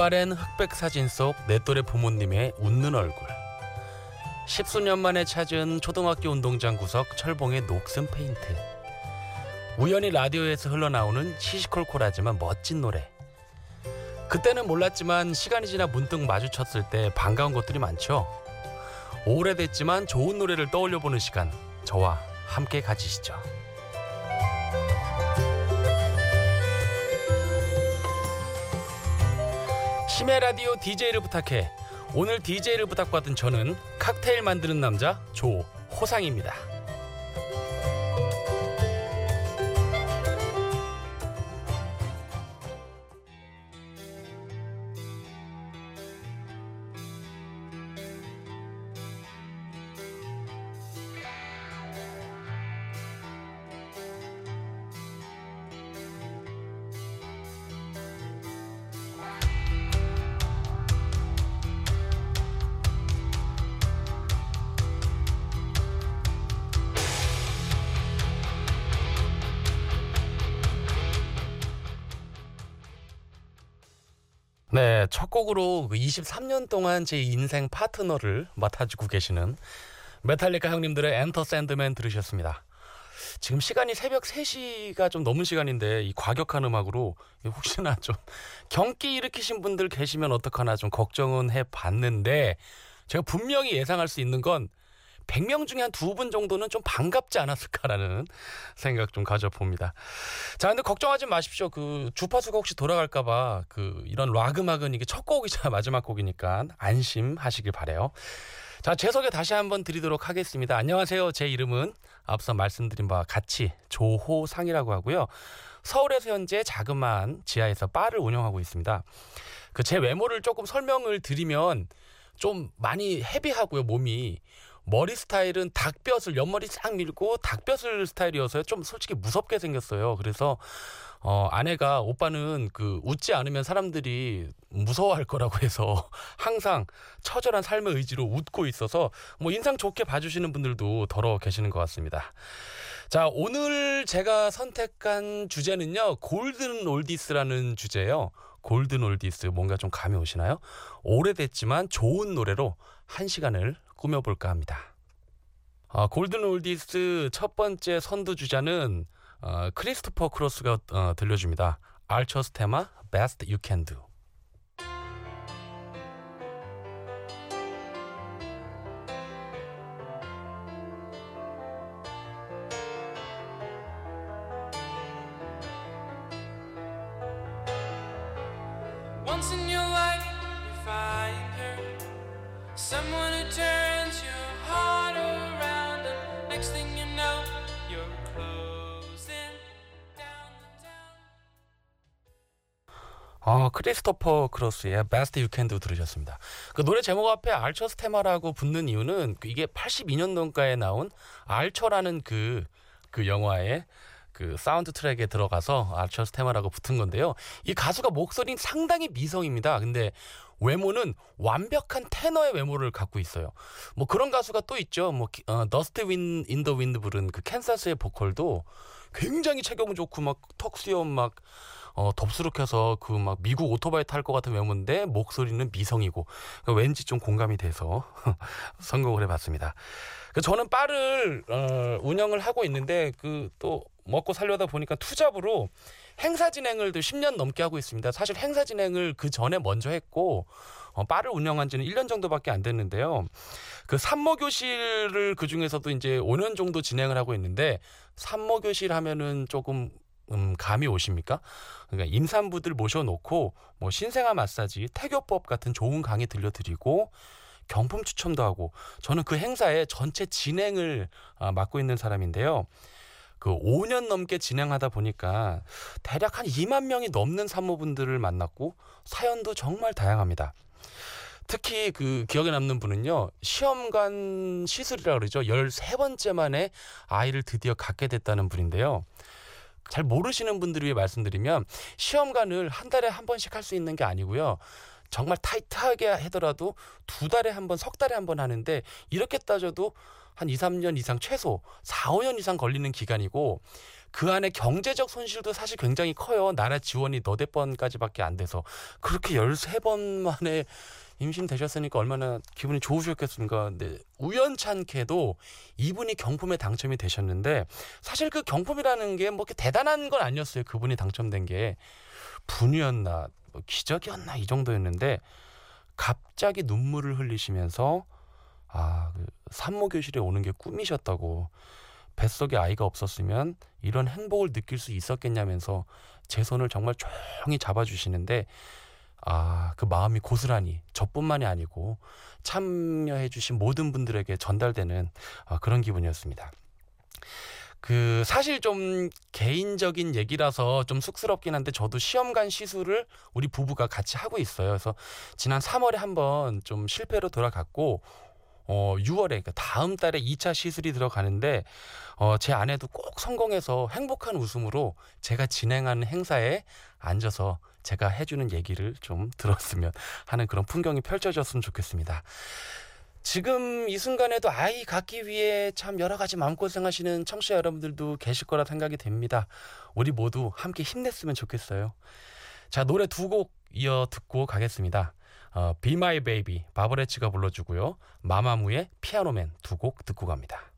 빛바랜 흑백 사진 속 내 또래 부모님의 웃는 얼굴. 십수년 만에 찾은 초등학교 운동장 구석 철봉의 녹슨 페인트. 우연히 라디오에서 흘러나오는 시시콜콜하지만 멋진 노래. 그때는 몰랐지만 시간이 지나 문득 마주쳤을 때 반가운 것들이 많죠. 오래됐지만 좋은 노래를 떠올려보는 시간. 저와 함께 가지시죠. 심야 라디오 DJ를 부탁해. 오늘 DJ를 부탁받은 저는 칵테일 만드는 남자 조호상입니다. 네, 첫 곡으로 23년 동안 제 인생 파트너를 맡아주고 계시는 메탈리카 형님들의 Enter Sandman 들으셨습니다. 지금 시간이 새벽 3시가 좀 넘은 시간인데 이 과격한 음악으로 혹시나 좀 경기 일으키신 분들 계시면 어떡하나 좀 걱정은 해 봤는데 제가 분명히 예상할 수 있는 건 100명 중에 한 두 분 정도는 좀 반갑지 않았을까라는 생각 좀 가져봅니다. 자, 근데 걱정하지 마십시오. 그 주파수가 혹시 돌아갈까봐 그 이런 락 음악은 이게 첫 곡이자 마지막 곡이니까 안심하시길 바래요. 자, 제 소개 다시 한번 드리도록 하겠습니다. 안녕하세요. 제 이름은 앞서 말씀드린 바와 같이 조호상이라고 하고요. 서울에서 현재 자그마한 지하에서 바를 운영하고 있습니다. 그 제 외모를 조금 설명을 드리면 좀 많이 헤비하고요, 몸이. 머리 스타일은 닭뼈슬 옆머리 싹 밀고 닭뼈슬 스타일이어서 좀 솔직히 무섭게 생겼어요. 그래서 어 아내가 오빠는 그 웃지 않으면 사람들이 무서워할 거라고 해서 항상 처절한 삶의 의지로 웃고 있어서 뭐 인상 좋게 봐주시는 분들도 더러 계시는 것 같습니다. 자 오늘 제가 선택한 주제는요 골든 올디스라는 주제예요. 골든 올디스 뭔가 좀 감이 오시나요? 오래됐지만 좋은 노래로 한 시간을 꾸며볼까 합니다. 아, 골든 올디스 첫 번째 선두 주자는 어, 크리스토퍼 크로스가 어, 들려줍니다. 알처스 테마 Best You Can Do. 크로스의 Best You Can Do 들으셨습니다. 그 노래 제목 앞에 Arthur's Theme이라고 붙는 이유는 그 이게 82년도가에 나온 Arthur라는 그, 그 영화의 그 사운드 트랙에 들어가서 Arthur's Theme이라고 붙은 건데요. 이 가수가 목소리는 상당히 미성입니다. 근데 외모는 완벽한 테너의 외모를 갖고 있어요. 뭐 그런 가수가 또 있죠. 뭐 어, Dust 윈 in the Wind 부른 그 캔사스의 보컬도 굉장히 체격 좋고 막 턱수염 막 어, 덥수룩해서 그 막 미국 오토바이 탈 것 같은 외모인데 목소리는 미성이고 그러니까 왠지 좀 공감이 돼서 선곡을 해봤습니다. 그 저는 바를 어, 운영을 하고 있는데 그 또 먹고 살려다 보니까 투잡으로 행사 진행을 또 10년 넘게 하고 있습니다. 사실 행사 진행을 그 전에 먼저 했고 어, 바를 운영한 지는 1년 정도밖에 안 됐는데요. 그 산모 교실을 그 중에서도 이제 5년 정도 진행을 하고 있는데 산모 교실 하면은 조금 음, 감이 오십니까? 그러니까 임산부들 모셔놓고 뭐 신생아 마사지, 태교법 같은 좋은 강의 들려드리고 경품 추첨도 하고 저는 그 행사의 전체 진행을 아, 맡고 있는 사람인데요. 그 5년 넘게 진행하다 보니까 대략 한 2만 명이 넘는 산모분들을 만났고 사연도 정말 다양합니다. 특히 그 기억에 남는 분은요. 시험관 시술이라 그러죠. 13번째 만에 아이를 드디어 갖게 됐다는 분인데요. 잘 모르시는 분들 위해 말씀드리면 시험관을 한 달에 한 번씩 할 수 있는 게 아니고요. 정말 타이트하게 하더라도 두 달에 한 번, 석 달에 한 번 하는데 이렇게 따져도 한 2, 3년 이상 최소 4, 5년 이상 걸리는 기간이고 그 안에 경제적 손실도 사실 굉장히 커요. 나라 지원이 너댓 번까지밖에 안 돼서 그렇게 13번 만에 임신 되셨으니까 얼마나 기분이 좋으셨겠습니까? 근데 우연찮게도 이분이 경품에 당첨이 되셨는데 사실 그 경품이라는 게 뭐 대단한 건 아니었어요. 그분이 당첨된 게 분이었나 뭐 기적이었나 이 정도였는데 갑자기 눈물을 흘리시면서 아, 그 산모 교실에 오는 게 꿈이셨다고 뱃속에 아이가 없었으면 이런 행복을 느낄 수 있었겠냐면서 제 손을 정말 조용히 잡아주시는데 아, 그 마음이 고스란히 저뿐만이 아니고 참여해주신 모든 분들에게 전달되는 아, 그런 기분이었습니다. 그 사실 좀 개인적인 얘기라서 좀 쑥스럽긴 한데 저도 시험관 시술을 우리 부부가 같이 하고 있어요. 그래서 지난 3월에 한번 좀 실패로 돌아갔고 어 6월에 그러니까 다음 달에 2차 시술이 들어가는데 어제 아내도 꼭 성공해서 행복한 웃음으로 제가 진행하는 행사에 앉아서 제가 해주는 얘기를 좀 들었으면 하는 그런 풍경이 펼쳐졌으면 좋겠습니다. 지금 이 순간에도 아이 갖기 위해 참 여러 가지 마음고생하시는 청취자 여러분들도 계실 거라 생각이 됩니다. 우리 모두 함께 힘냈으면 좋겠어요. 자, 노래 두 곡 이어 듣고 가겠습니다. 어, Be My Baby 바버레치가 불러주고요. 마마무의 피아노맨 두 곡 듣고 갑니다.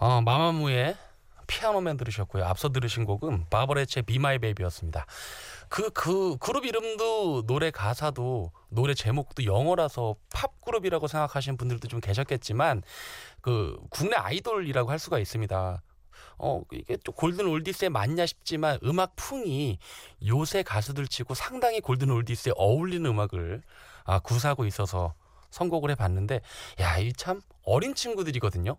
어, 마마무의 피아노맨 들으셨고요. 앞서 들으신 곡은 Be My Baby였습니다. 그, 그 그룹 이름도 노래 가사도 노래 제목도 영어라서 팝 그룹이라고 생각하시는 분들도 좀 계셨겠지만 그 국내 아이돌이라고 할 수가 있습니다. 어 이게 또 골든 올디스에 맞냐 싶지만 음악 풍이 요새 가수들 치고 상당히 골든 올디스에 어울리는 음악을 아, 구사하고 있어서 선곡을 해봤는데 야 이 참 어린 친구들이거든요.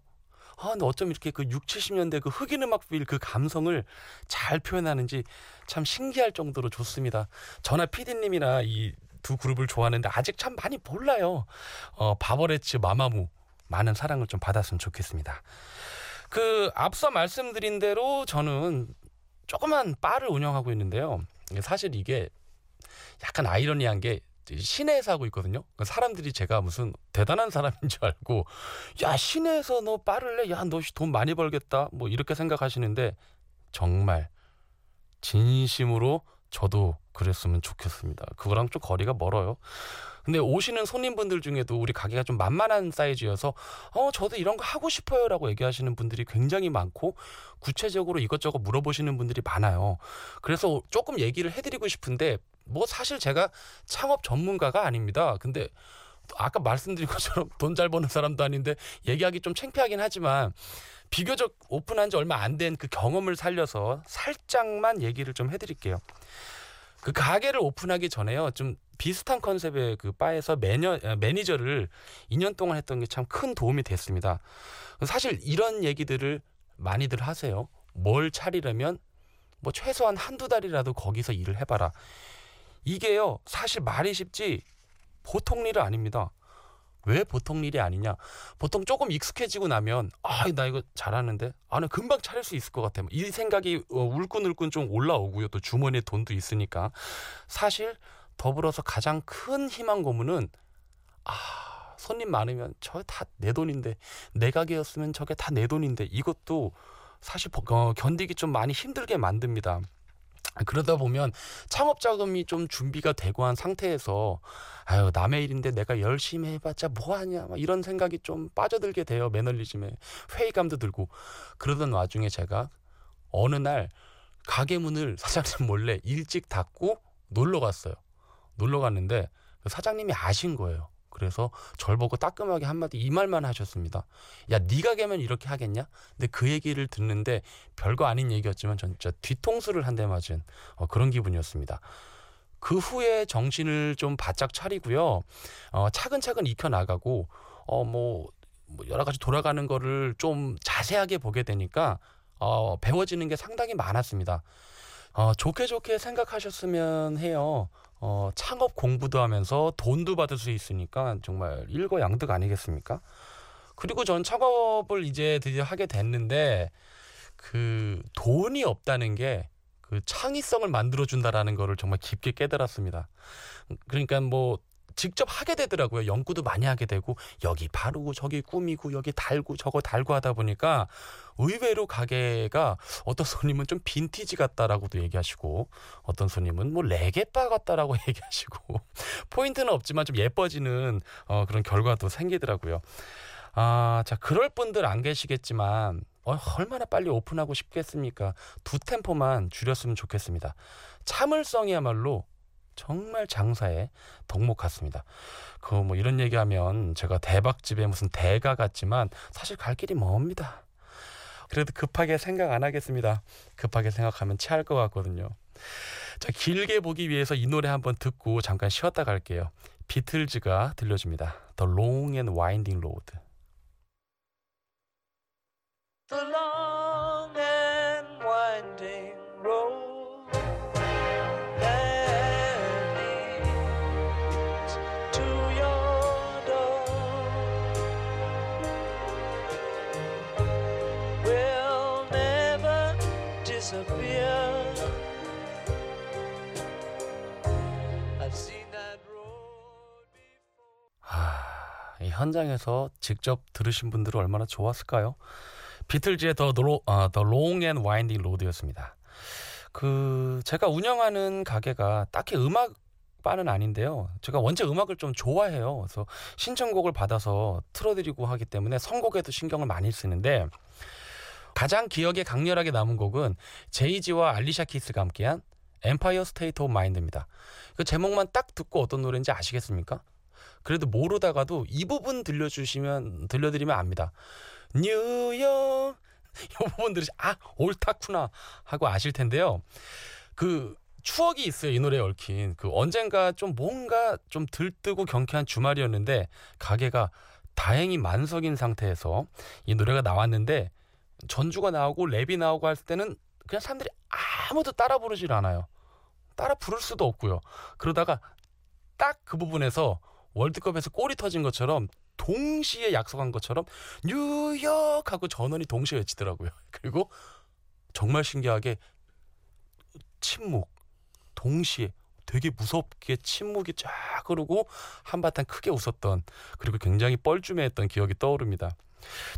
아, 근데 어쩜 이렇게 그 6, 70년대 그 흑인 음악 빌 그 감성을 잘 표현하는지 참 신기할 정도로 좋습니다. 저나 피디님이나 이 두 그룹을 좋아하는데 아직 참 많이 몰라요. 어, 바버레츠 마마무 많은 사랑을 좀 받았으면 좋겠습니다. 그 앞서 말씀드린 대로 저는 조그만 바를 운영하고 있는데요. 사실 이게 약간 아이러니한 게 시내에서 하고 있거든요. 그러니까 사람들이 제가 무슨 대단한 사람인 줄 알고 야 시내에서 너 바를 내, 야너 돈 많이 벌겠다, 뭐 이렇게 생각하시는데 정말 진심으로 저도 그랬으면 좋겠습니다. 그거랑 좀 거리가 멀어요. 근데 오시는 손님분들 중에도 우리 가게가 좀 만만한 사이즈여서 어 저도 이런 거 하고 싶어요라고 얘기하시는 분들이 굉장히 많고 구체적으로 이것저것 물어보시는 분들이 많아요. 그래서 조금 얘기를 해드리고 싶은데 뭐 사실 제가 창업 전문가가 아닙니다. 근데 아까 말씀드린 것처럼 돈 잘 버는 사람도 아닌데 얘기하기 좀 창피하긴 하지만 비교적 오픈한 지 얼마 안 된 그 경험을 살려서 살짝만 얘기를 좀 해드릴게요. 그 가게를 오픈하기 전에요. 좀 비슷한 컨셉의 그 바에서 매년 아, 매니저를 2년 동안 했던 게 참 큰 도움이 됐습니다. 사실 이런 얘기들을 많이들 하세요. 뭘 차리려면 뭐 최소한 한두 달이라도 거기서 일을 해봐라. 이게요, 사실 말이 쉽지 보통 일은 아닙니다. 왜 보통 일이 아니냐? 보통 조금 익숙해지고 나면 아, 나 이거 잘하는데, 아, 나 금방 차릴 수 있을 것 같아. 이 생각이 어, 울끈울끈 좀 올라오고요. 또 주머니에 돈도 있으니까. 사실 더불어서 가장 큰 희망 고문은 아, 손님 많으면 저 다 내 돈인데 내 가게였으면 저게 다 내 돈인데 이것도 사실 버- 어, 견디기 좀 많이 힘들게 만듭니다. 그러다 보면 창업 자금이 좀 준비가 되고 한 상태에서 아유 남의 일인데 내가 열심히 해봤자 뭐하냐 막 이런 생각이 좀 빠져들게 돼요 매너리즘에. 회의감도 들고. 그러던 와중에 제가 어느 날 가게 문을 사장님 몰래 일찍 닫고 놀러 갔어요. 놀러 갔는데 그 사장님이 아신 거예요 그래서 절 보고 따끔하게 한마디 이 말만 하셨습니다. 야 네가 개면 이렇게 하겠냐? 근데 그 얘기를 듣는데 별거 아닌 얘기였지만 전 진짜 뒤통수를 한 대 맞은 어, 그런 기분이었습니다. 그 후에 정신을 좀 바짝 차리고요. 어, 차근차근 익혀 나가고 어뭐 뭐 여러 가지 돌아가는 거를 좀 자세하게 보게 되니까 어, 배워지는 게 상당히 많았습니다. 어, 좋게 좋게 생각하셨으면 해요. 어, 창업 공부도 하면서 돈도 받을 수 있으니까 정말 일거양득 아니겠습니까? 그리고 전 창업을 이제 드디어 하게 됐는데 그 돈이 없다는 게 그 창의성을 만들어 준다라는 거를 정말 깊게 깨달았습니다. 그러니까 뭐 직접 하게 되더라고요. 연구도 많이 하게 되고 여기 바르고 저기 꾸미고 여기 달고 저거 달고 하다 보니까 의외로 가게가 어떤 손님은 좀 빈티지 같다라고도 얘기하시고 어떤 손님은 뭐 레게바 같다라고 얘기하시고 포인트는 없지만 좀 예뻐지는 어, 그런 결과도 생기더라고요. 아, 자 그럴 분들 안 계시겠지만 어, 얼마나 빨리 오픈하고 싶겠습니까? 두 템포만 줄였으면 좋겠습니다. 참을성이야말로 정말 장사에 덕목 같습니다. 그 뭐 이런 얘기하면 제가 대박집에 무슨 대가 같지만 사실 갈 길이 멉니다. 그래도 급하게 생각 안 하겠습니다. 급하게 생각하면 체할 것 같거든요. 자 길게 보기 위해서 이 노래 한번 듣고 잠깐 쉬었다 갈게요. 비틀즈가 들려줍니다. The Long and Winding Road. 현장에서 직접 들으신 분들은 얼마나 좋았을까요? 비틀즈의 The, Lo, 아, The Long and Winding Road였습니다. 그 제가 운영하는 가게가 딱히 음악 바는 아닌데요. 제가 원체 음악을 좀 좋아해요. 그래서 신청곡을 받아서 틀어드리고 하기 때문에 선곡에도 신경을 많이 쓰는데 가장 기억에 강렬하게 남은 곡은 제이지와 알리샤 키스가 함께한 Empire State of Mind입니다. 그 제목만 딱 듣고 어떤 노래인지 아시겠습니까? 그래도 모르다가도 이 부분 들려주시면 들려드리면 압니다. 뉴욕 이 부분 들으시 아 옳다구나 하고 아실 텐데요. 그 추억이 있어요 이 노래에 얽힌 그 언젠가 좀 뭔가 좀 들뜨고 경쾌한 주말이었는데 가게가 다행히 만석인 상태에서 이 노래가 나왔는데 전주가 나오고 랩이 나오고 할 때는 그냥 사람들이 아무도 따라 부르질 않아요. 따라 부를 수도 없고요. 그러다가 딱 그 부분에서 월드컵에서 골이 터진 것처럼 동시에 약속한 것처럼 뉴욕 하고 전원이 동시에 외치더라고요. 그리고 정말 신기하게 침묵 동시에 되게 무섭게 침묵이 쫙 흐르고 한바탕 크게 웃었던 그리고 굉장히 뻘쭘해했던 기억이 떠오릅니다.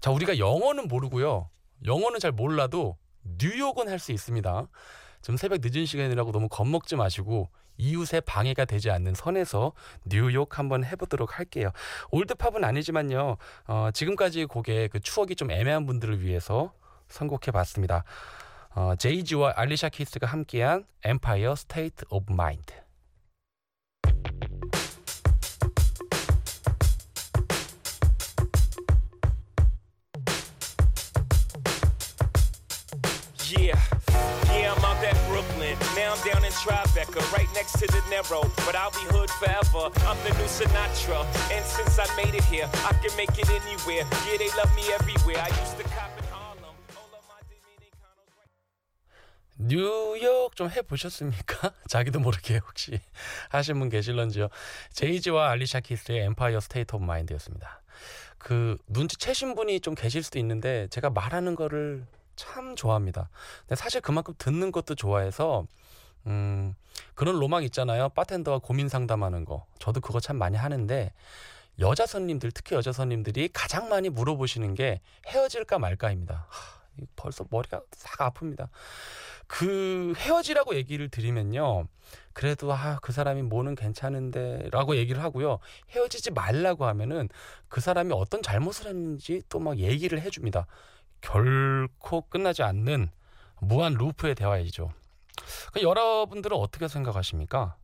자 우리가 영어는 모르고요. 영어는 잘 몰라도 뉴욕은 할 수 있습니다. 좀 새벽 늦은 시간이라고 너무 겁먹지 마시고 이웃의 방해가 되지 않는 선에서 뉴욕 한번 해보도록 할게요. 올드팝은 아니지만요. 어, 지금까지 곡의 그 추억이 좀 애매한 분들을 위해서 선곡해봤습니다. 어, 제이지와 알리샤 키스가 함께한 Empire State of Mind. Next to the Narrow. But I'll be hood forever. I'm the new Sinatra. And since I made it here, I can make it anywhere. Yeah, they love me everywhere. I used to cop in Harlem. All of my Dominicanos 뉴욕 좀 해보셨습니까? 자기도 모르게 혹시 하신 분 계실런지요. 제이지와 알리샤 키스의 엠파이어 스테이트 오브 마인드였습니다. 그 눈치채신 분이 좀 계실 수도 있는데 제가 말하는 거를 참 좋아합니다. 근데 사실 그만큼 듣는 것도 좋아해서 음, 그런 로망 있잖아요. 바텐더와 고민 상담하는 거. 저도 그거 참 많이 하는데 여자 손님들 특히 여자 손님들이 가장 많이 물어보시는 게 헤어질까 말까입니다. 하, 벌써 머리가 싹 아픕니다. 그 헤어지라고 얘기를 드리면요. 그래도 아, 그 사람이 뭐는 괜찮은데 라고 얘기를 하고요. 헤어지지 말라고 하면은 그 사람이 어떤 잘못을 했는지 또 막 얘기를 해 줍니다. 결코 끝나지 않는 무한 루프의 대화이죠. 그 여러분들은 어떻게 생각하십니까?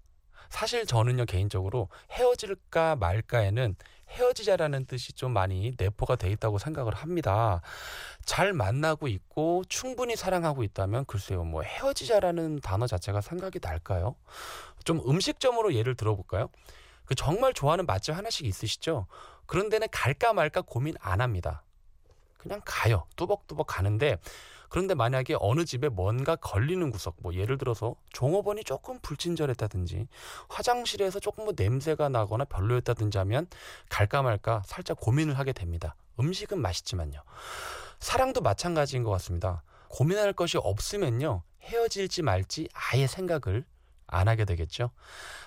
사실 저는요 개인적으로 헤어질까 말까에는 헤어지자라는 뜻이 좀 많이 내포가 돼 있다고 생각을 합니다. 잘 만나고 있고 충분히 사랑하고 있다면 글쎄요 뭐 헤어지자라는 단어 자체가 생각이 날까요? 좀 음식점으로 예를 들어볼까요? 그 정말 좋아하는 맛집 하나씩 있으시죠? 그런 데는 갈까 말까 고민 안 합니다. 그냥 가요. 뚜벅뚜벅 가는데 그런데 만약에 어느 집에 뭔가 걸리는 구석, 뭐 예를 들어서 종업원이 조금 불친절했다든지 화장실에서 조금 뭐 냄새가 나거나 별로였다든지 하면 갈까 말까 살짝 고민을 하게 됩니다. 음식은 맛있지만요. 사랑도 마찬가지인 것 같습니다. 고민할 것이 없으면요. 헤어질지 말지 아예 생각을 안 하게 되겠죠.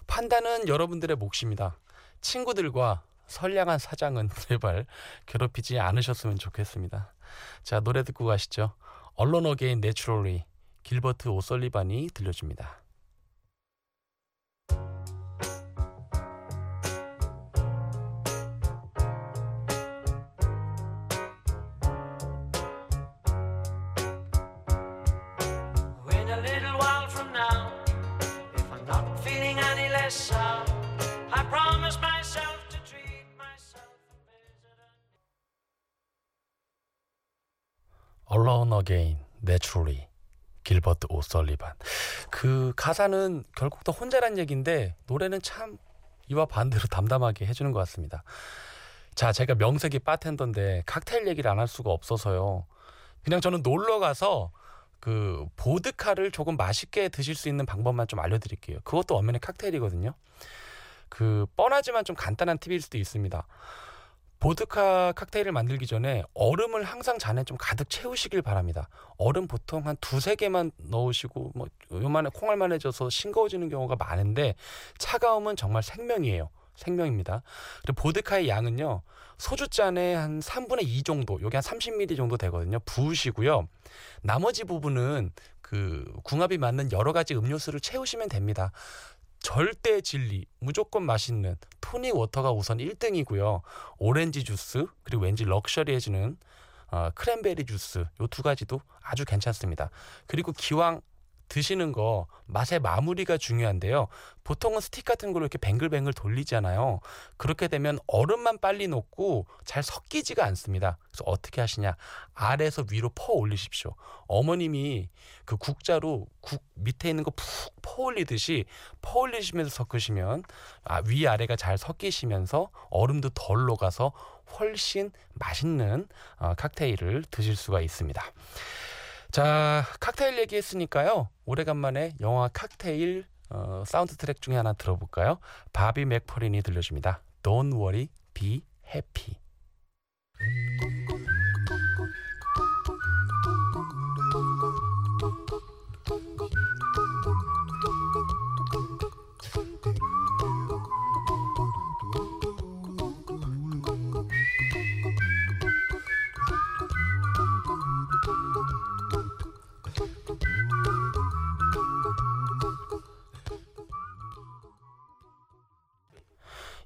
판단은 여러분들의 몫입니다. 친구들과 선량한 사장은 제발 괴롭히지 않으셨으면 좋겠습니다. 자, 노래 듣고 가시죠. Alone Again Naturally 길버트 오설리반이 들려줍니다. In Alone Again, Naturally, 길버트 오설리반. 그 가사는 결국 다 혼자란 얘기인데 노래는 참 이와 반대로 담담하게 해주는 것 같습니다. 자, 제가 명색이 바텐더인데 칵테일 얘기를 안 할 수가 없어서요. 그냥 저는 놀러 가서 그 보드카를 조금 맛있게 드실 수 있는 방법만 좀 알려드릴게요. 그것도 엄연히 칵테일이거든요. 그 뻔하지만 좀 간단한 팁일 수도 있습니다. 보드카 칵테일을 만들기 전에 얼음을 항상 잔에 좀 가득 채우시길 바랍니다. 얼음 보통 한 두세 개만 넣으시고 뭐 요만해 콩알만해져서 싱거워지는 경우가 많은데 차가움은 정말 생명이에요. 생명입니다. 그리고 보드카의 양은요. 소주잔에 한 3분의 2 정도, 여기 한 30ml 정도 되거든요. 부으시고요. 나머지 부분은 그 궁합이 맞는 여러 가지 음료수를 채우시면 됩니다. 절대 진리, 무조건 맛있는 토닉 워터가 우선 1등이고요. 오렌지 주스, 그리고 왠지 럭셔리해지는 어, 크랜베리 주스, 요 두 가지도 아주 괜찮습니다. 그리고 기왕 드시는 거 맛의 마무리가 중요한데요. 보통은 스틱 같은 걸로 이렇게 뱅글뱅글 돌리잖아요. 그렇게 되면 얼음만 빨리 녹고 잘 섞이지가 않습니다. 그래서 어떻게 하시냐? 아래에서 위로 퍼 올리십시오. 어머님이 그 국자로 국 밑에 있는 거 푹 퍼 올리듯이 퍼 올리시면서 섞으시면 아, 위 아래가 잘 섞이시면서 얼음도 덜 녹아서 훨씬 맛있는 어, 칵테일을 드실 수가 있습니다. 자, 칵테일 얘기했으니까요. 오래간만에 영화 칵테일 어, 사운드 트랙 중에 하나 들어볼까요? 바비 맥퍼린이 들려줍니다. Don't worry, be happy.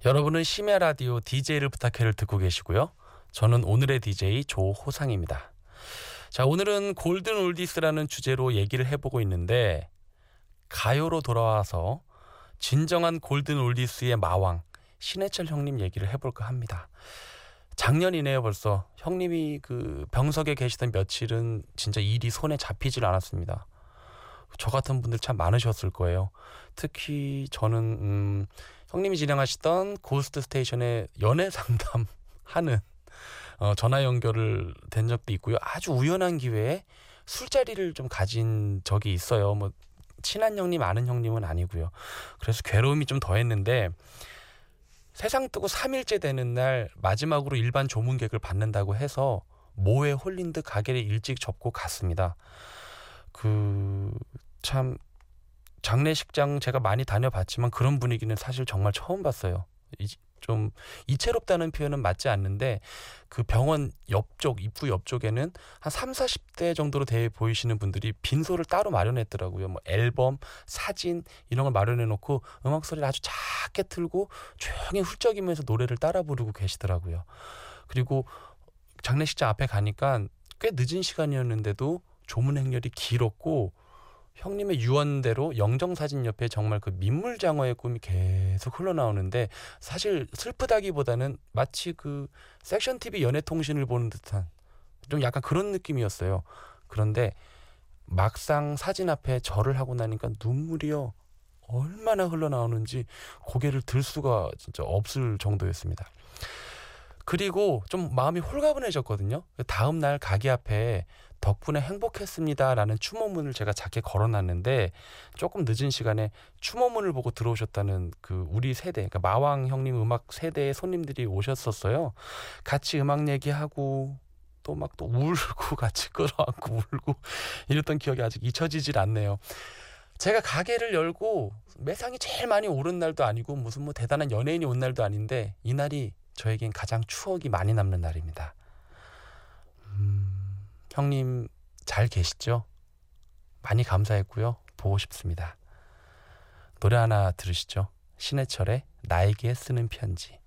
여러분은 심야 라디오 DJ를 부탁해를 듣고 계시고요. 저는 오늘의 DJ 조호상입니다. 자, 오늘은 골든 올디스라는 주제로 얘기를 해보고 있는데 가요로 돌아와서 진정한 골든 올디스의 마왕 신해철 형님 얘기를 해볼까 합니다. 작년이네요 벌써 형님이 그 병석에 계시던 며칠은 진짜 일이 손에 잡히질 않았습니다. 저 같은 분들 참 많으셨을 거예요. 특히 저는 음, 형님이 진행하시던 고스트 스테이션에 연애 상담하는 어, 전화 연결을 된 적도 있고요. 아주 우연한 기회에 술자리를 좀 가진 적이 있어요. 뭐 친한 형님, 아는 형님은 아니고요. 그래서 괴로움이 좀 더했는데 세상 뜨고 3일째 되는 날 마지막으로 일반 조문객을 받는다고 해서 모에 홀린 듯 가게를 일찍 접고 갔습니다. 그 참 장례식장 제가 많이 다녀봤지만 그런 분위기는 사실 정말 처음 봤어요. 이- 좀 이채롭다는 표현은 맞지 않는데 그 병원 옆쪽 입구 옆쪽에는 한 3, 40대 정도로 돼 보이시는 분들이 빈소를 따로 마련했더라고요. 뭐 앨범, 사진 이런 걸 마련해 놓고 음악 소리를 아주 작게 틀고 조용히 훌쩍이면서 노래를 따라 부르고 계시더라고요. 그리고 장례식장 앞에 가니까 꽤 늦은 시간이었는데도 조문 행렬이 길었고 형님의 유언대로 영정사진 옆에 정말 그 민물장어의 꿈이 계속 흘러나오는데 사실 슬프다기보다는 마치 그 섹션 TV 연애통신을 보는 듯한 좀 약간 그런 느낌이었어요. 그런데 막상 사진 앞에 절을 하고 나니까 눈물이요 얼마나 흘러나오는지 고개를 들 수가 진짜 없을 정도였습니다. 그리고 좀 마음이 홀가분해졌거든요. 다음 날 가게 앞에 덕분에 행복했습니다라는 추모문을 제가 작게 걸어놨는데 조금 늦은 시간에 추모문을 보고 들어오셨다는 그 우리 세대, 그러니까 마왕 형님 음악 세대의 손님들이 오셨었어요. 같이 음악 얘기하고 또 막또 울고 같이 끌어안고 울고 이랬던 기억이 아직 잊혀지질 않네요. 제가 가게를 열고 매상이 제일 많이 오른 날도 아니고 무슨 뭐 대단한 연예인이 온 날도 아닌데 이 날이 저에겐 가장 추억이 많이 남는 날입니다. 음, 형님 잘 계시죠? 많이 감사했고요. 보고 싶습니다. 노래 하나 들으시죠. 신해철의 나에게 쓰는 편지.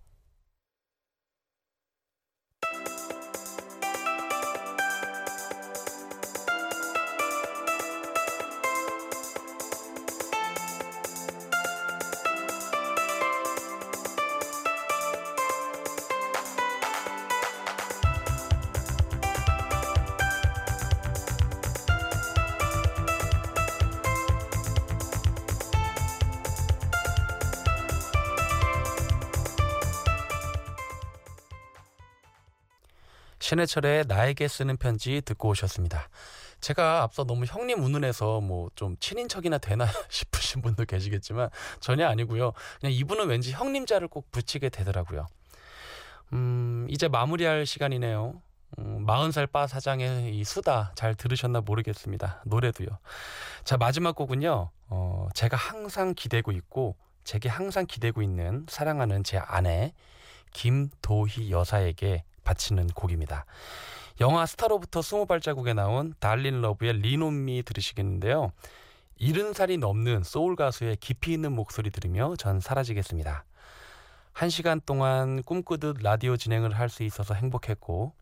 신해철의 나에게 쓰는 편지 듣고 오셨습니다. 제가 앞서 너무 형님 운운해서 뭐 좀 친인척이나 되나 싶으신 분도 계시겠지만 전혀 아니고요. 그냥 이분은 왠지 형님자를 꼭 붙이게 되더라고요. 음, 이제 마무리할 시간이네요. 음, 40살 바 사장의 이 수다 잘 들으셨나 모르겠습니다. 노래도요. 자, 마지막 곡은요. 어, 제가 항상 기대고 있고 제게 항상 기대고 있는 사랑하는 제 아내 김도희 여사에게 바치는 곡입니다. 영화 스타로부터 스무 발자국에 나온 달린 러브의 Lean on Me 들으시겠는데요. 일흔 살이 넘는 소울 가수의 깊이 있는 목소리 들으며 전 사라지겠습니다. 한 시간 동안 꿈꾸듯 라디오 진행을 할 수 있어서 행복했고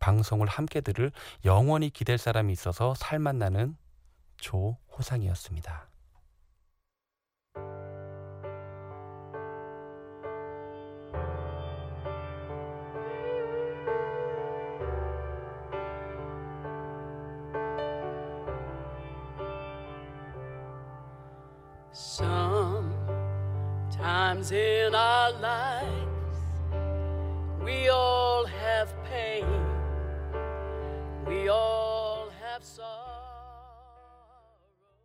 방송을 함께 들을 영원히 기댈 사람이 있어서 살맛 나는 조호상이었습니다. Sometimes in our lives, we all